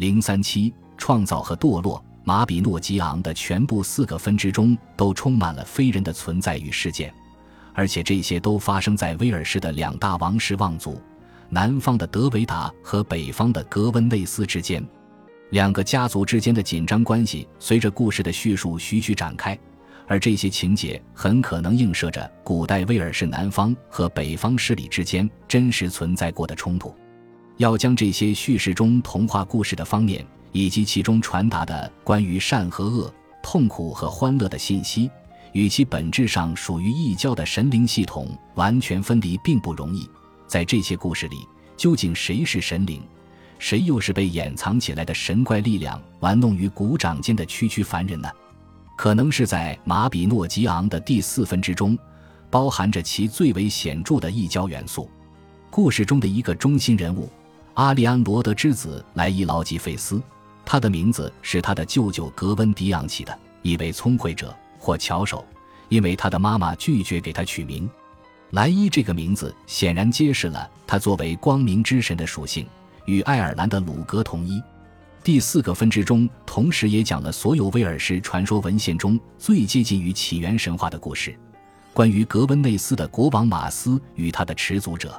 零三七创造和堕落，马比诺吉昂的全部四个分支中都充满了非人的存在与事件，而且这些都发生在威尔士的两大王室望族——南方的德维达和北方的格温内斯之间。两个家族之间的紧张关系随着故事的叙述徐徐展开，而这些情节很可能映射着古代威尔士南方和北方势力之间真实存在过的冲突。要将这些叙事中童话故事的方面，以及其中传达的关于善和恶、痛苦和欢乐的信息，与其本质上属于异教的神灵系统完全分离，并不容易。在这些故事里，究竟谁是神灵？谁又是被掩藏起来的神怪力量玩弄于股掌间的区区凡人呢？可能是在马比诺吉昂的第四分之中，包含着其最为显著的异教元素。故事中的一个中心人物，阿利安罗德之子莱伊劳吉费斯，他的名字是他的舅舅格温迪昂起的，一位聪慧者或巧手，因为他的妈妈拒绝给他取名。莱伊这个名字显然揭示了他作为光明之神的属性。与爱尔兰的鲁格同一，第四个分支中，同时也讲了所有威尔士传说文献中最接近于起源神话的故事，关于格温内斯的国王马斯与他的始祖者。